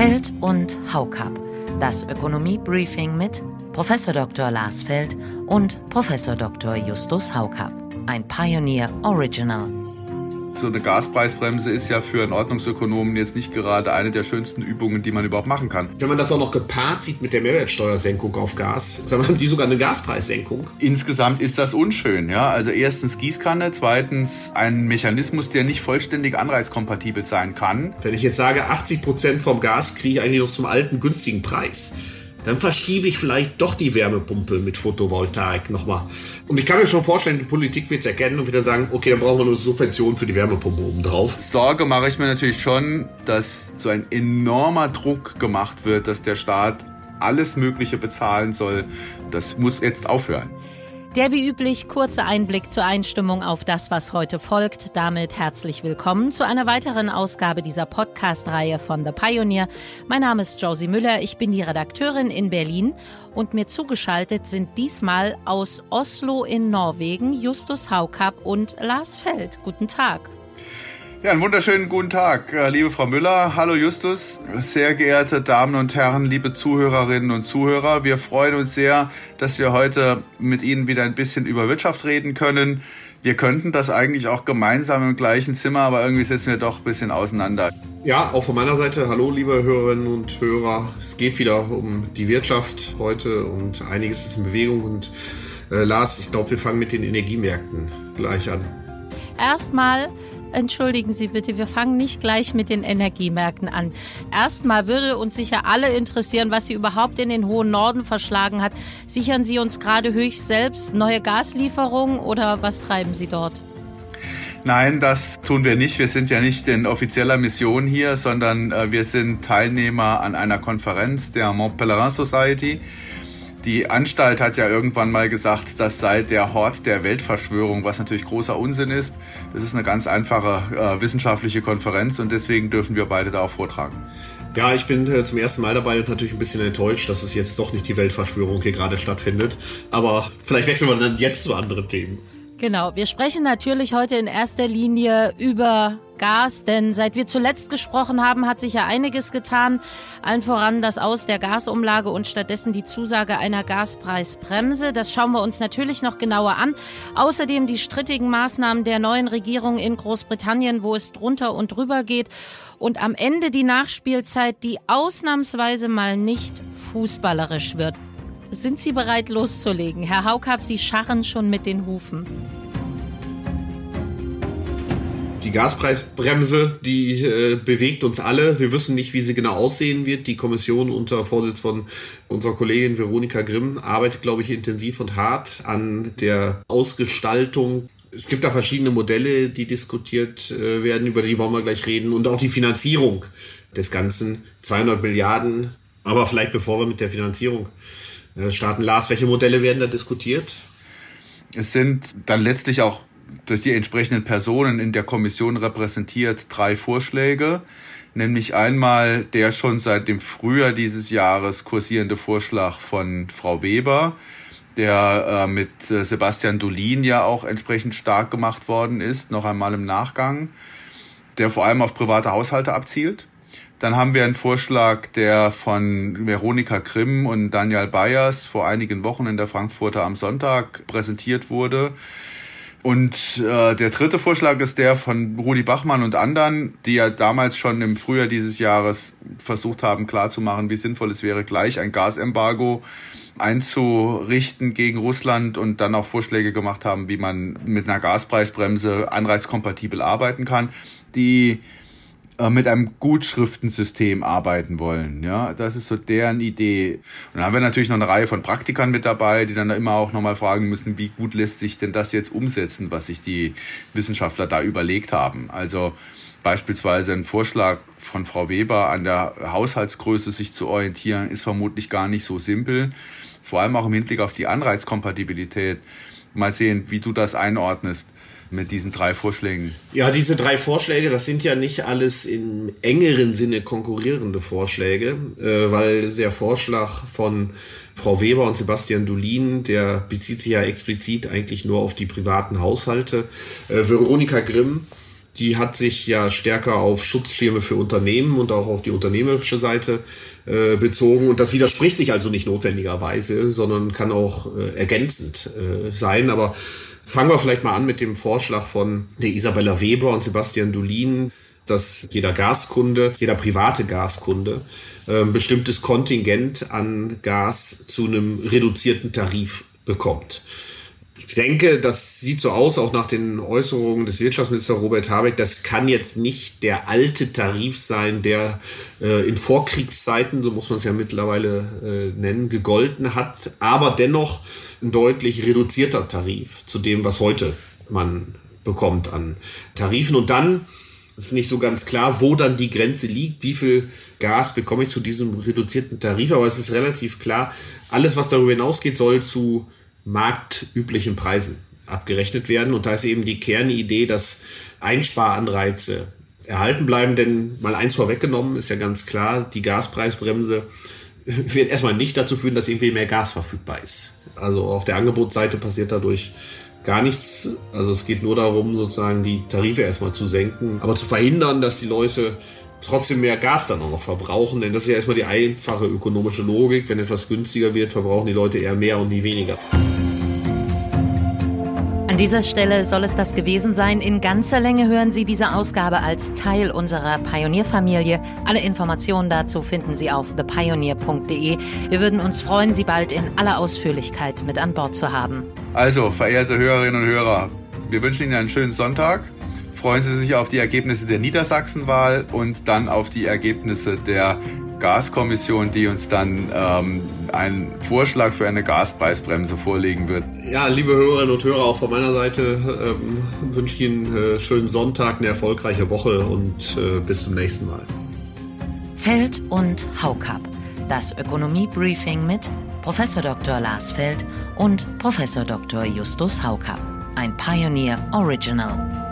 Feld und Haukap. Das Ökonomie-Briefing mit Prof. Dr. Lars Feld und Prof. Dr. Justus Haukap. Ein Pioneer Original. So eine Gaspreisbremse ist ja für einen Ordnungsökonomen jetzt nicht gerade eine der schönsten Übungen, die man überhaupt machen kann. Wenn man das auch noch gepaart sieht mit der Mehrwertsteuersenkung auf Gas, dann haben die sogar eine Gaspreissenkung. Insgesamt ist das unschön, ja. Also erstens Gießkanne, zweitens ein Mechanismus, der nicht vollständig anreizkompatibel sein kann. Wenn ich jetzt sage, 80 Prozent vom Gas kriege ich eigentlich noch zum alten günstigen Preis dann verschiebe ich vielleicht doch die Wärmepumpe mit Photovoltaik nochmal. Und ich kann mir schon vorstellen, die Politik wird es erkennen und wird dann sagen, okay, dann brauchen wir nur Subventionen für die Wärmepumpe obendrauf. Sorge mache ich mir natürlich schon, dass so ein enormer Druck gemacht wird, dass der Staat alles Mögliche bezahlen soll. Das muss jetzt aufhören. Der wie üblich kurze Einblick zur Einstimmung auf das, was heute folgt. Damit herzlich willkommen zu einer weiteren Ausgabe dieser Podcast-Reihe von The Pioneer. Mein Name ist Josie Müller, ich bin die Redakteurin in Berlin und mir zugeschaltet sind diesmal aus Oslo in Norwegen Justus Haukap und Lars Feld. Guten Tag. Ja, einen wunderschönen guten Tag, äh, liebe Frau Müller. Hallo Justus, sehr geehrte Damen und Herren, liebe Zuhörerinnen und Zuhörer. Wir freuen uns sehr, dass wir heute mit Ihnen wieder ein bisschen über Wirtschaft reden können. Wir könnten das eigentlich auch gemeinsam im gleichen Zimmer, aber irgendwie sitzen wir doch ein bisschen auseinander. Ja, auch von meiner Seite, hallo liebe Hörerinnen und Hörer. Es geht wieder um die Wirtschaft heute und einiges ist in Bewegung. Und äh, Lars, ich glaube, wir fangen mit den Energiemärkten gleich an. Erstmal Entschuldigen Sie bitte, wir fangen nicht gleich mit den Energiemärkten an. Erstmal würde uns sicher alle interessieren, was Sie überhaupt in den hohen Norden verschlagen hat. Sichern Sie uns gerade höchst selbst neue Gaslieferungen oder was treiben Sie dort? Nein, das tun wir nicht. Wir sind ja nicht in offizieller Mission hier, sondern äh, wir sind Teilnehmer an einer Konferenz der Mont Pelerin Society. Die Anstalt hat ja irgendwann mal gesagt, das sei der Hort der Weltverschwörung, was natürlich großer Unsinn ist. Das ist eine ganz einfache äh, wissenschaftliche Konferenz und deswegen dürfen wir beide da auch vortragen. Ja, ich bin äh, zum ersten Mal dabei und natürlich ein bisschen enttäuscht, dass es jetzt doch nicht die Weltverschwörung hier gerade stattfindet. Aber vielleicht wechseln wir dann jetzt zu anderen Themen. Genau, wir sprechen natürlich heute in erster Linie über Gas, denn seit wir zuletzt gesprochen haben, hat sich ja einiges getan. Allen voran das Aus der Gasumlage und stattdessen die Zusage einer Gaspreisbremse. Das schauen wir uns natürlich noch genauer an. Außerdem die strittigen Maßnahmen der neuen Regierung in Großbritannien, wo es drunter und drüber geht. Und am Ende die Nachspielzeit, die ausnahmsweise mal nicht fußballerisch wird. Sind Sie bereit loszulegen? Herr Haukap, Sie scharren schon mit den Hufen. Die Gaspreisbremse, die äh, bewegt uns alle. Wir wissen nicht, wie sie genau aussehen wird. Die Kommission unter Vorsitz von unserer Kollegin Veronika Grimm arbeitet, glaube ich, intensiv und hart an der Ausgestaltung. Es gibt da verschiedene Modelle, die diskutiert äh, werden, über die wollen wir gleich reden. Und auch die Finanzierung des Ganzen. 200 Milliarden. Aber vielleicht bevor wir mit der Finanzierung starten. Lars, welche Modelle werden da diskutiert? Es sind dann letztlich auch durch die entsprechenden Personen in der Kommission repräsentiert drei Vorschläge, nämlich einmal der schon seit dem Frühjahr dieses Jahres kursierende Vorschlag von Frau Weber, der äh, mit äh, Sebastian Dolin ja auch entsprechend stark gemacht worden ist, noch einmal im Nachgang, der vor allem auf private Haushalte abzielt. Dann haben wir einen Vorschlag, der von Veronika Grimm und Daniel Bayers vor einigen Wochen in der Frankfurter am Sonntag präsentiert wurde. Und äh, der dritte Vorschlag ist der von Rudi Bachmann und anderen, die ja damals schon im Frühjahr dieses Jahres versucht haben klarzumachen, wie sinnvoll es wäre, gleich ein Gasembargo einzurichten gegen Russland und dann auch Vorschläge gemacht haben, wie man mit einer Gaspreisbremse anreizkompatibel arbeiten kann. Die mit einem Gutschriftensystem arbeiten wollen. Ja, das ist so deren Idee. Und dann haben wir natürlich noch eine Reihe von Praktikern mit dabei, die dann immer auch nochmal fragen müssen, wie gut lässt sich denn das jetzt umsetzen, was sich die Wissenschaftler da überlegt haben. Also beispielsweise ein Vorschlag von Frau Weber an der Haushaltsgröße sich zu orientieren, ist vermutlich gar nicht so simpel. Vor allem auch im Hinblick auf die Anreizkompatibilität. Mal sehen, wie du das einordnest mit diesen drei Vorschlägen? Ja, diese drei Vorschläge, das sind ja nicht alles im engeren Sinne konkurrierende Vorschläge, äh, weil der Vorschlag von Frau Weber und Sebastian Dulin, der bezieht sich ja explizit eigentlich nur auf die privaten Haushalte. Äh, Veronika Grimm die hat sich ja stärker auf Schutzschirme für Unternehmen und auch auf die unternehmerische Seite äh, bezogen. Und das widerspricht sich also nicht notwendigerweise, sondern kann auch äh, ergänzend äh, sein. Aber fangen wir vielleicht mal an mit dem Vorschlag von der Isabella Weber und Sebastian Dulin, dass jeder Gaskunde, jeder private Gaskunde, ein ähm, bestimmtes Kontingent an Gas zu einem reduzierten Tarif bekommt. Ich denke, das sieht so aus, auch nach den Äußerungen des Wirtschaftsministers Robert Habeck. Das kann jetzt nicht der alte Tarif sein, der äh, in Vorkriegszeiten, so muss man es ja mittlerweile äh, nennen, gegolten hat, aber dennoch ein deutlich reduzierter Tarif zu dem, was heute man bekommt an Tarifen. Und dann ist nicht so ganz klar, wo dann die Grenze liegt, wie viel Gas bekomme ich zu diesem reduzierten Tarif, aber es ist relativ klar, alles, was darüber hinausgeht, soll zu marktüblichen Preisen abgerechnet werden. Und da ist eben die Kernidee, dass Einsparanreize erhalten bleiben, denn mal eins vorweggenommen ist ja ganz klar, die Gaspreisbremse wird erstmal nicht dazu führen, dass irgendwie mehr Gas verfügbar ist. Also auf der Angebotsseite passiert dadurch gar nichts. Also es geht nur darum, sozusagen die Tarife erstmal zu senken, aber zu verhindern, dass die Leute trotzdem mehr Gas dann auch noch verbrauchen, denn das ist ja erstmal die einfache ökonomische Logik. Wenn etwas günstiger wird, verbrauchen die Leute eher mehr und nie weniger. An dieser Stelle soll es das gewesen sein. In ganzer Länge hören Sie diese Ausgabe als Teil unserer Pionierfamilie. Alle Informationen dazu finden Sie auf thepioneer.de. Wir würden uns freuen, Sie bald in aller Ausführlichkeit mit an Bord zu haben. Also, verehrte Hörerinnen und Hörer, wir wünschen Ihnen einen schönen Sonntag freuen Sie sich auf die Ergebnisse der Niedersachsenwahl und dann auf die Ergebnisse der Gaskommission, die uns dann ähm, einen Vorschlag für eine Gaspreisbremse vorlegen wird. Ja, liebe Hörerinnen und Hörer, auch von meiner Seite ähm, wünsche ich Ihnen einen äh, schönen Sonntag, eine erfolgreiche Woche und äh, bis zum nächsten Mal. Feld und Haukap. Das Ökonomie-Briefing mit Professor Dr. Lars Feld und Professor Dr. Justus Haukap. Ein Pioneer Original.